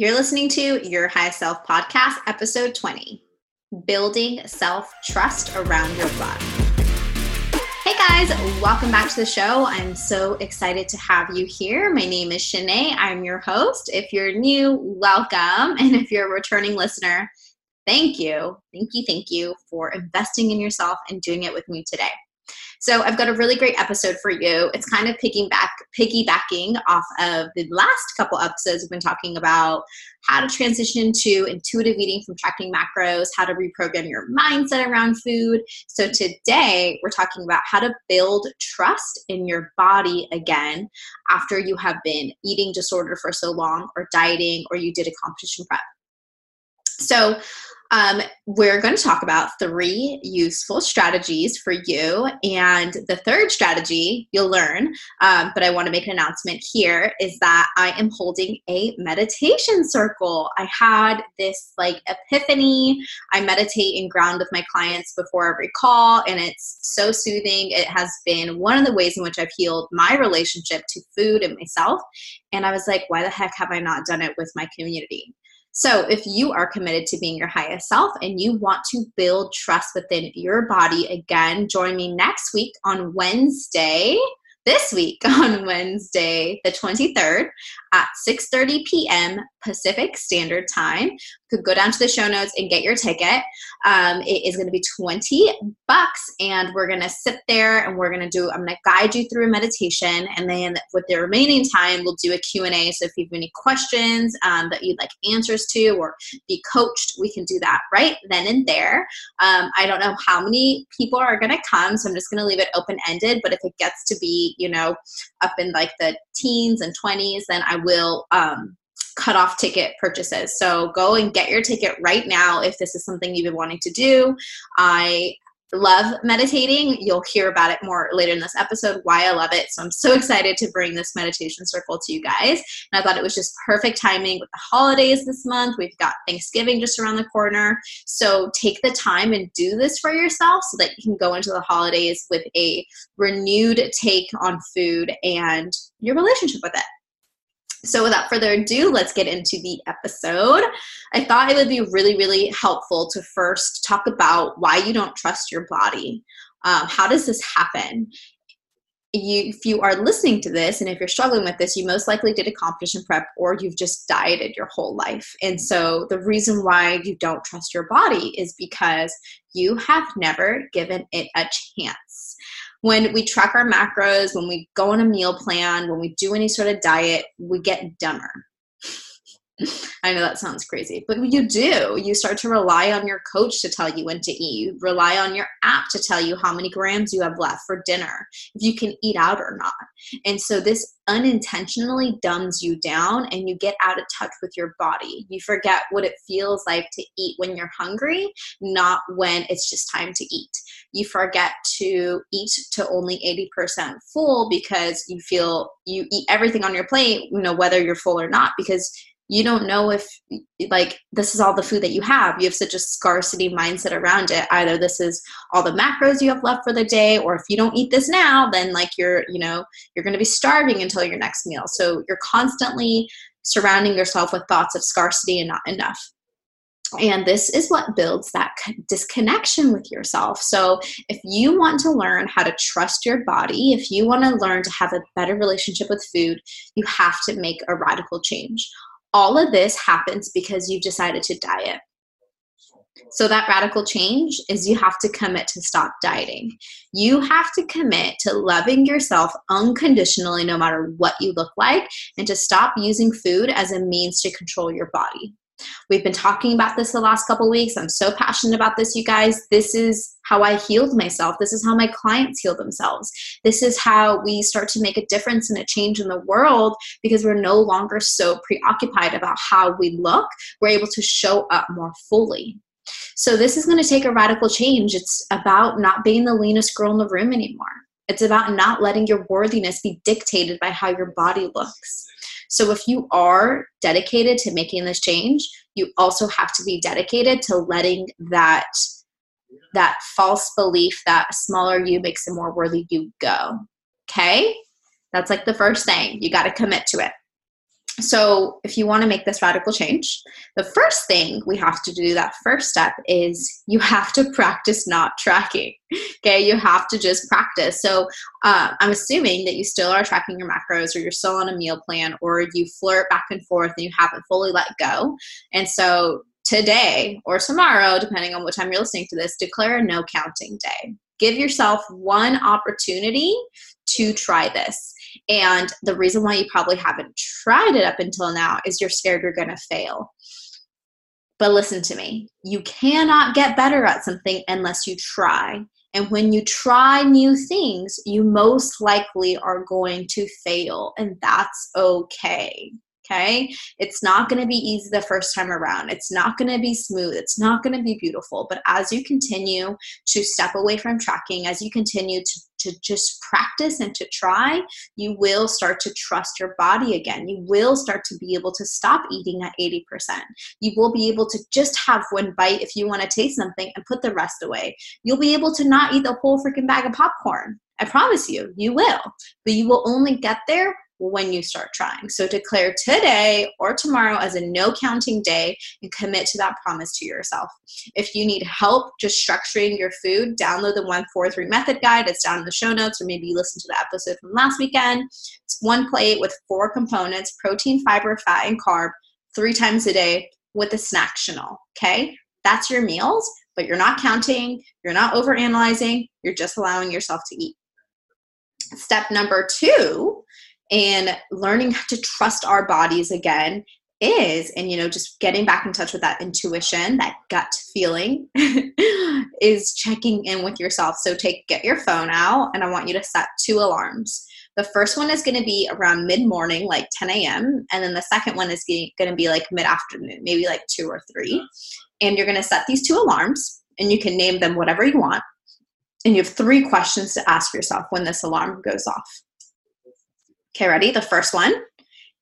You're listening to Your High Self Podcast, episode 20 Building Self Trust Around Your Body. Hey guys, welcome back to the show. I'm so excited to have you here. My name is Shanae. I'm your host. If you're new, welcome. And if you're a returning listener, thank you. Thank you. Thank you for investing in yourself and doing it with me today. So I've got a really great episode for you. It's kind of piggybacking piggybacking off of the last couple episodes we've been talking about how to transition to intuitive eating from tracking macros, how to reprogram your mindset around food. So today we're talking about how to build trust in your body again after you have been eating disorder for so long or dieting or you did a competition prep. So um, we're going to talk about three useful strategies for you. And the third strategy you'll learn, um, but I want to make an announcement here, is that I am holding a meditation circle. I had this like epiphany. I meditate and ground with my clients before every call, and it's so soothing. It has been one of the ways in which I've healed my relationship to food and myself. And I was like, why the heck have I not done it with my community? So, if you are committed to being your highest self and you want to build trust within your body, again, join me next week on Wednesday this week on Wednesday, the 23rd at 6:30 p.m. Pacific Standard Time. You could go down to the show notes and get your ticket. Um, it is going to be 20 bucks, and we're going to sit there and we're going to do. I'm going to guide you through a meditation, and then with the remaining time, we'll do a Q&A. So if you have any questions um, that you'd like answers to or be coached, we can do that right then and there. Um, I don't know how many people are going to come, so I'm just going to leave it open ended. But if it gets to be, you know, up in like the teens and 20s, then I will um, cut off ticket purchases. So go and get your ticket right now if this is something you've been wanting to do. I love meditating. You'll hear about it more later in this episode, why I love it. So I'm so excited to bring this meditation circle to you guys. And I thought it was just perfect timing with the holidays this month. We've got Thanksgiving just around the corner. So take the time and do this for yourself so that you can go into the holidays with a renewed take on food and your relationship with it. So, without further ado, let's get into the episode. I thought it would be really, really helpful to first talk about why you don't trust your body. Um, how does this happen? You, if you are listening to this and if you're struggling with this, you most likely did a competition prep or you've just dieted your whole life. And so, the reason why you don't trust your body is because you have never given it a chance when we track our macros, when we go on a meal plan, when we do any sort of diet, we get dumber. I know that sounds crazy, but you do. You start to rely on your coach to tell you when to eat. You rely on your app to tell you how many grams you have left for dinner, if you can eat out or not. And so this unintentionally dumbs you down and you get out of touch with your body. You forget what it feels like to eat when you're hungry, not when it's just time to eat. You forget to eat to only 80% full because you feel you eat everything on your plate, you know, whether you're full or not, because you don't know if like this is all the food that you have. You have such a scarcity mindset around it. Either this is all the macros you have left for the day or if you don't eat this now then like you're you know you're going to be starving until your next meal. So you're constantly surrounding yourself with thoughts of scarcity and not enough. And this is what builds that disconnection with yourself. So, if you want to learn how to trust your body, if you want to learn to have a better relationship with food, you have to make a radical change all of this happens because you've decided to diet. So, that radical change is you have to commit to stop dieting. You have to commit to loving yourself unconditionally, no matter what you look like, and to stop using food as a means to control your body. We've been talking about this the last couple weeks. I'm so passionate about this, you guys. This is how I healed myself. This is how my clients heal themselves. This is how we start to make a difference and a change in the world because we're no longer so preoccupied about how we look. We're able to show up more fully. So, this is going to take a radical change. It's about not being the leanest girl in the room anymore. It's about not letting your worthiness be dictated by how your body looks. So if you are dedicated to making this change, you also have to be dedicated to letting that that false belief that smaller you makes a more worthy you go. Okay? That's like the first thing. You got to commit to it. so, if you want to make this radical change, the first thing we have to do, that first step, is you have to practice not tracking. Okay, you have to just practice. So, uh, I'm assuming that you still are tracking your macros, or you're still on a meal plan, or you flirt back and forth and you haven't fully let go. And so, today or tomorrow, depending on what time you're listening to this, declare a no counting day. Give yourself one opportunity to try this. And the reason why you probably haven't tried it up until now is you're scared you're going to fail. But listen to me you cannot get better at something unless you try. And when you try new things, you most likely are going to fail, and that's okay. Okay. It's not going to be easy the first time around. It's not going to be smooth. It's not going to be beautiful. But as you continue to step away from tracking, as you continue to, to just practice and to try, you will start to trust your body again. You will start to be able to stop eating at 80%. You will be able to just have one bite if you want to taste something and put the rest away. You'll be able to not eat the whole freaking bag of popcorn. I promise you, you will. But you will only get there when you start trying. So declare today or tomorrow as a no counting day and commit to that promise to yourself. If you need help just structuring your food, download the 143 method guide. It's down in the show notes, or maybe you listen to the episode from last weekend. It's one plate with four components protein, fiber, fat, and carb three times a day with a snacktional. Okay? That's your meals, but you're not counting, you're not over analyzing, you're just allowing yourself to eat. Step number two and learning to trust our bodies again is and you know just getting back in touch with that intuition that gut feeling is checking in with yourself. So take get your phone out and i want you to set two alarms. The first one is going to be around mid-morning like 10 a.m and then the second one is going to be like mid-afternoon maybe like 2 or 3 and you're going to set these two alarms and you can name them whatever you want. And you have three questions to ask yourself when this alarm goes off Okay, ready? The first one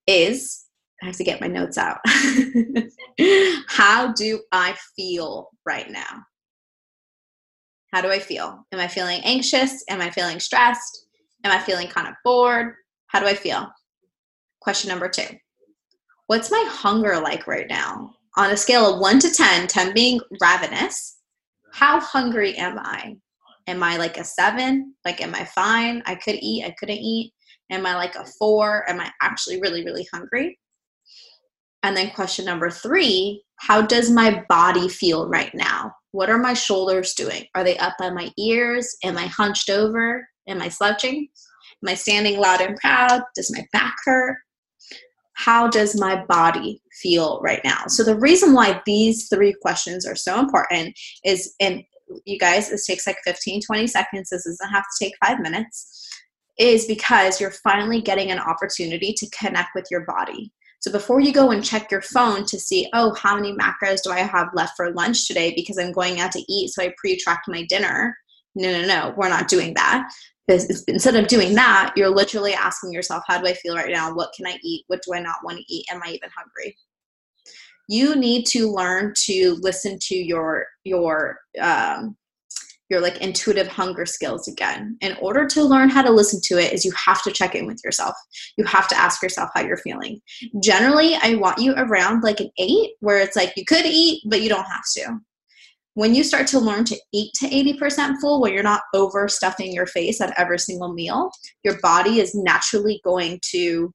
is I have to get my notes out. How do I feel right now? How do I feel? Am I feeling anxious? Am I feeling stressed? Am I feeling kind of bored? How do I feel? Question number two What's my hunger like right now? On a scale of 1 to 10, 10 being ravenous, how hungry am I? Am I like a 7? Like, am I fine? I could eat, I couldn't eat. Am I like a four? Am I actually really, really hungry? And then question number three How does my body feel right now? What are my shoulders doing? Are they up by my ears? Am I hunched over? Am I slouching? Am I standing loud and proud? Does my back hurt? How does my body feel right now? So, the reason why these three questions are so important is, and you guys, this takes like 15, 20 seconds. This doesn't have to take five minutes is because you're finally getting an opportunity to connect with your body. So before you go and check your phone to see, oh, how many macros do I have left for lunch today because I'm going out to eat, so I pre tracked my dinner. No, no, no, we're not doing that. Instead of doing that, you're literally asking yourself, how do I feel right now? What can I eat? What do I not want to eat? Am I even hungry? You need to learn to listen to your your um, your like intuitive hunger skills again. In order to learn how to listen to it is you have to check in with yourself. You have to ask yourself how you're feeling. Generally, I want you around like an 8 where it's like you could eat but you don't have to. When you start to learn to eat to 80% full where you're not overstuffing your face at every single meal, your body is naturally going to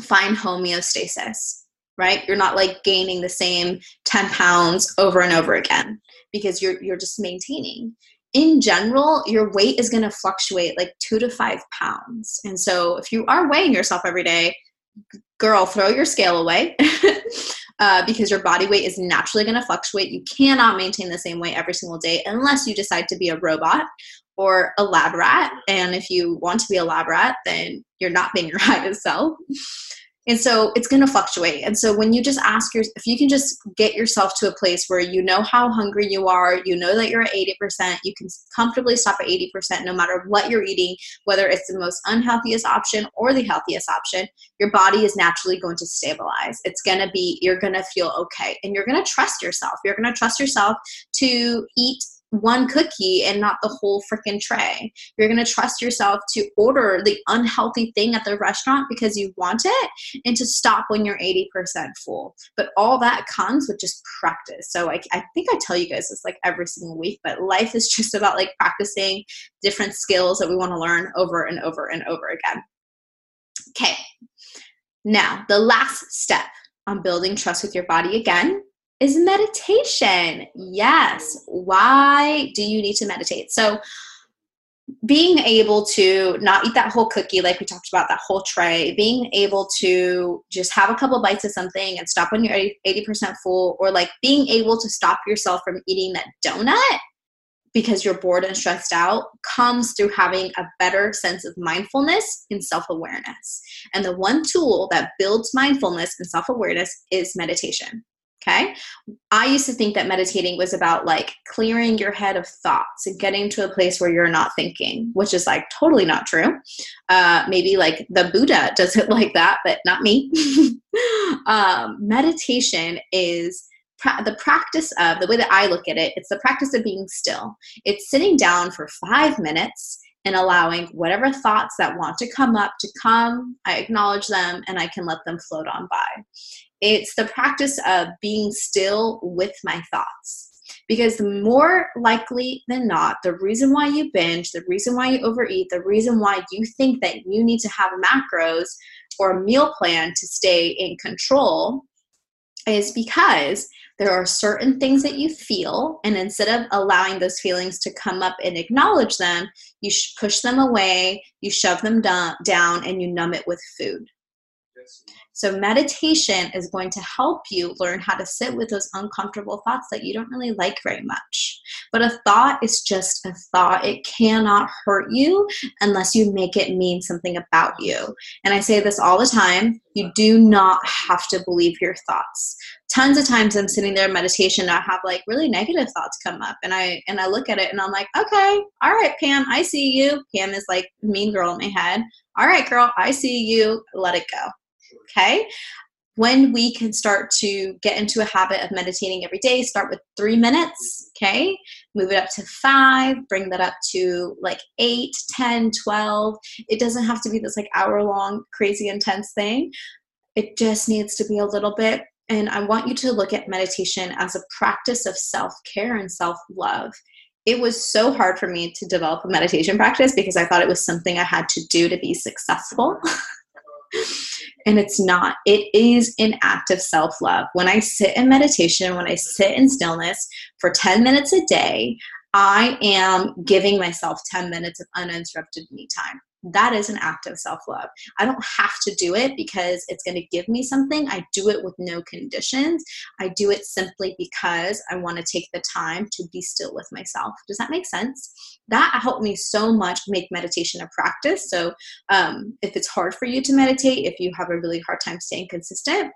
find homeostasis right? You're not like gaining the same 10 pounds over and over again because you're you're just maintaining. In general your weight is going to fluctuate like two to five pounds. And so if you are weighing yourself every day girl throw your scale away uh, because your body weight is naturally going to fluctuate. You cannot maintain the same weight every single day unless you decide to be a robot or a lab rat. And if you want to be a lab rat then you're not being your highest self and so it's going to fluctuate. And so when you just ask your, if you can just get yourself to a place where you know how hungry you are, you know that you're at 80%, you can comfortably stop at 80% no matter what you're eating, whether it's the most unhealthiest option or the healthiest option, your body is naturally going to stabilize. It's going to be, you're going to feel okay. And you're going to trust yourself. You're going to trust yourself to eat one cookie and not the whole freaking tray. You're going to trust yourself to order the unhealthy thing at the restaurant because you want it and to stop when you're 80% full. But all that comes with just practice. So I, I think I tell you guys this like every single week, but life is just about like practicing different skills that we want to learn over and over and over again. Okay. Now, the last step on building trust with your body again is meditation. Yes. Why do you need to meditate? So, being able to not eat that whole cookie, like we talked about, that whole tray, being able to just have a couple bites of something and stop when you're 80% full, or like being able to stop yourself from eating that donut because you're bored and stressed out comes through having a better sense of mindfulness and self awareness. And the one tool that builds mindfulness and self awareness is meditation. Okay. I used to think that meditating was about like clearing your head of thoughts and getting to a place where you're not thinking, which is like totally not true. Uh, maybe like the Buddha does it like that, but not me. um, meditation is pra- the practice of the way that I look at it, it's the practice of being still. It's sitting down for five minutes and allowing whatever thoughts that want to come up to come. I acknowledge them and I can let them float on by. It's the practice of being still with my thoughts. Because more likely than not, the reason why you binge, the reason why you overeat, the reason why you think that you need to have macros or a meal plan to stay in control is because there are certain things that you feel, and instead of allowing those feelings to come up and acknowledge them, you push them away, you shove them down, down and you numb it with food. So, meditation is going to help you learn how to sit with those uncomfortable thoughts that you don't really like very much. But a thought is just a thought. It cannot hurt you unless you make it mean something about you. And I say this all the time you do not have to believe your thoughts. Tons of times I'm sitting there in meditation, I have like really negative thoughts come up, and I and I look at it and I'm like, okay, all right, Pam, I see you. Pam is like mean girl in my head. All right, girl, I see you. Let it go Okay. When we can start to get into a habit of meditating every day, start with three minutes, okay? Move it up to five, bring that up to like eight, ten, twelve. It doesn't have to be this like hour long, crazy intense thing. It just needs to be a little bit. And I want you to look at meditation as a practice of self care and self love it was so hard for me to develop a meditation practice because I thought it was something I had to do to be successful. and it's not. It is an act of self love. When I sit in meditation, when I sit in stillness for 10 minutes a day, I am giving myself 10 minutes of uninterrupted me time that is an act of self love. I don't have to do it because it's going to give me something. I do it with no conditions. I do it simply because I want to take the time to be still with myself. Does that make sense? That helped me so much make meditation a practice. So, um, if it's hard for you to meditate, if you have a really hard time staying consistent,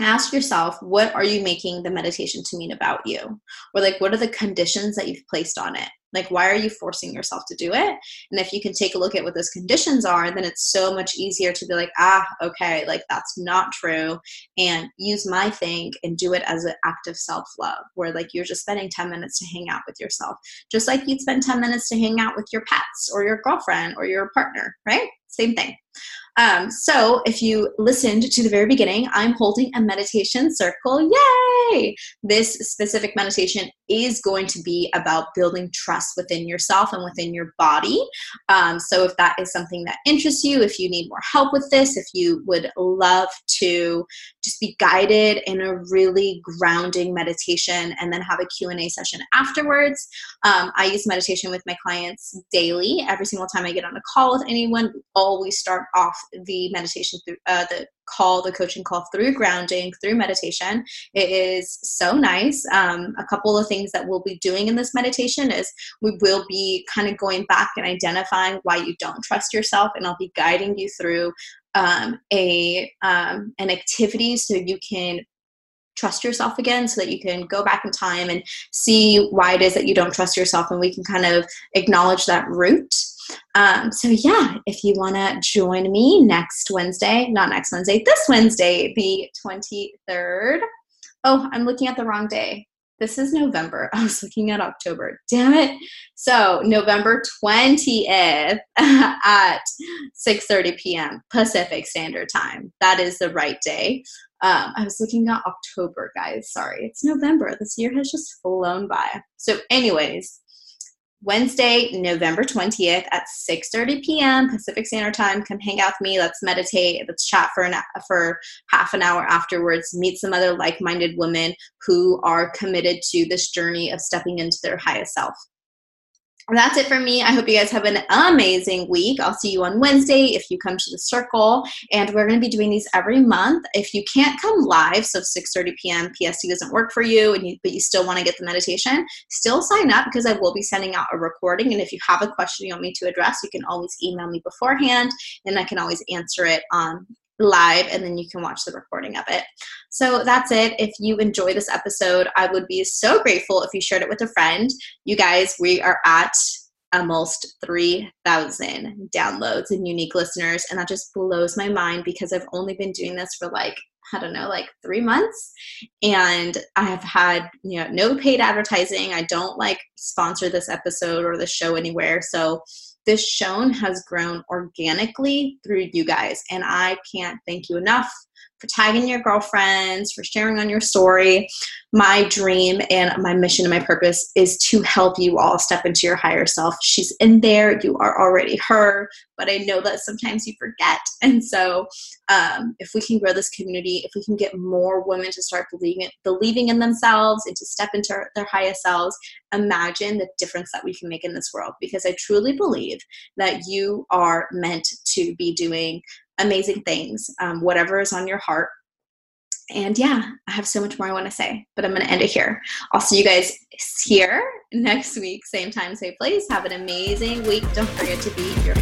ask yourself what are you making the meditation to mean about you or like what are the conditions that you've placed on it like, why are you forcing yourself to do it? And if you can take a look at what those conditions are, then it's so much easier to be like, ah, okay, like that's not true. And use my thing and do it as an act of self love, where like you're just spending 10 minutes to hang out with yourself, just like you'd spend 10 minutes to hang out with your pets or your girlfriend or your partner, right? Same thing. Um, so if you listened to the very beginning, I'm holding a meditation circle. Yay! This specific meditation is going to be about building trust within yourself and within your body. Um, so if that is something that interests you, if you need more help with this, if you would love to just be guided in a really grounding meditation and then have a q&a session afterwards um, i use meditation with my clients daily every single time i get on a call with anyone we always start off the meditation through uh, the call the coaching call through grounding through meditation. It is so nice. Um, a couple of things that we'll be doing in this meditation is we will be kind of going back and identifying why you don't trust yourself and i'll be guiding you through um, a um, an activity so you can trust yourself again so that you can go back in time and see why it is that you don't trust yourself and we can kind of acknowledge that root um, so yeah if you want to join me next wednesday not next wednesday this wednesday the 23rd oh i'm looking at the wrong day this is November. I was looking at October. Damn it. So November 20th at 6:30 p.m. Pacific Standard Time. That is the right day. Um, I was looking at October, guys. Sorry, it's November. This year has just flown by. So, anyways, Wednesday, November 20th at 6:30 p.m. Pacific Standard Time. Come hang out with me. Let's meditate. Let's chat for an for half an hour afterwards. Meet some other like-minded women who are committed to this journey of stepping into their highest self that's it for me. I hope you guys have an amazing week. I'll see you on Wednesday if you come to the circle. And we're going to be doing these every month. If you can't come live, so 6:30 p.m. PST doesn't work for you, and you, but you still want to get the meditation, still sign up because I will be sending out a recording. And if you have a question you want me to address, you can always email me beforehand, and I can always answer it on live and then you can watch the recording of it. So that's it. If you enjoy this episode, I would be so grateful if you shared it with a friend. You guys, we are at almost 3,000 downloads and unique listeners. And that just blows my mind because I've only been doing this for like, I don't know, like three months. And I have had, you know, no paid advertising. I don't like sponsor this episode or the show anywhere. So this shown has grown organically through you guys. And I can't thank you enough for tagging your girlfriends, for sharing on your story. My dream and my mission and my purpose is to help you all step into your higher self. She's in there, you are already her, but I know that sometimes you forget. And so, um, if we can grow this community, if we can get more women to start believing, believing in themselves and to step into their highest selves, imagine the difference that we can make in this world. Because I truly believe that you are meant to be doing amazing things, um, whatever is on your heart. And yeah, I have so much more I want to say, but I'm going to end it here. I'll see you guys here next week, same time, same place. Have an amazing week. Don't forget to be your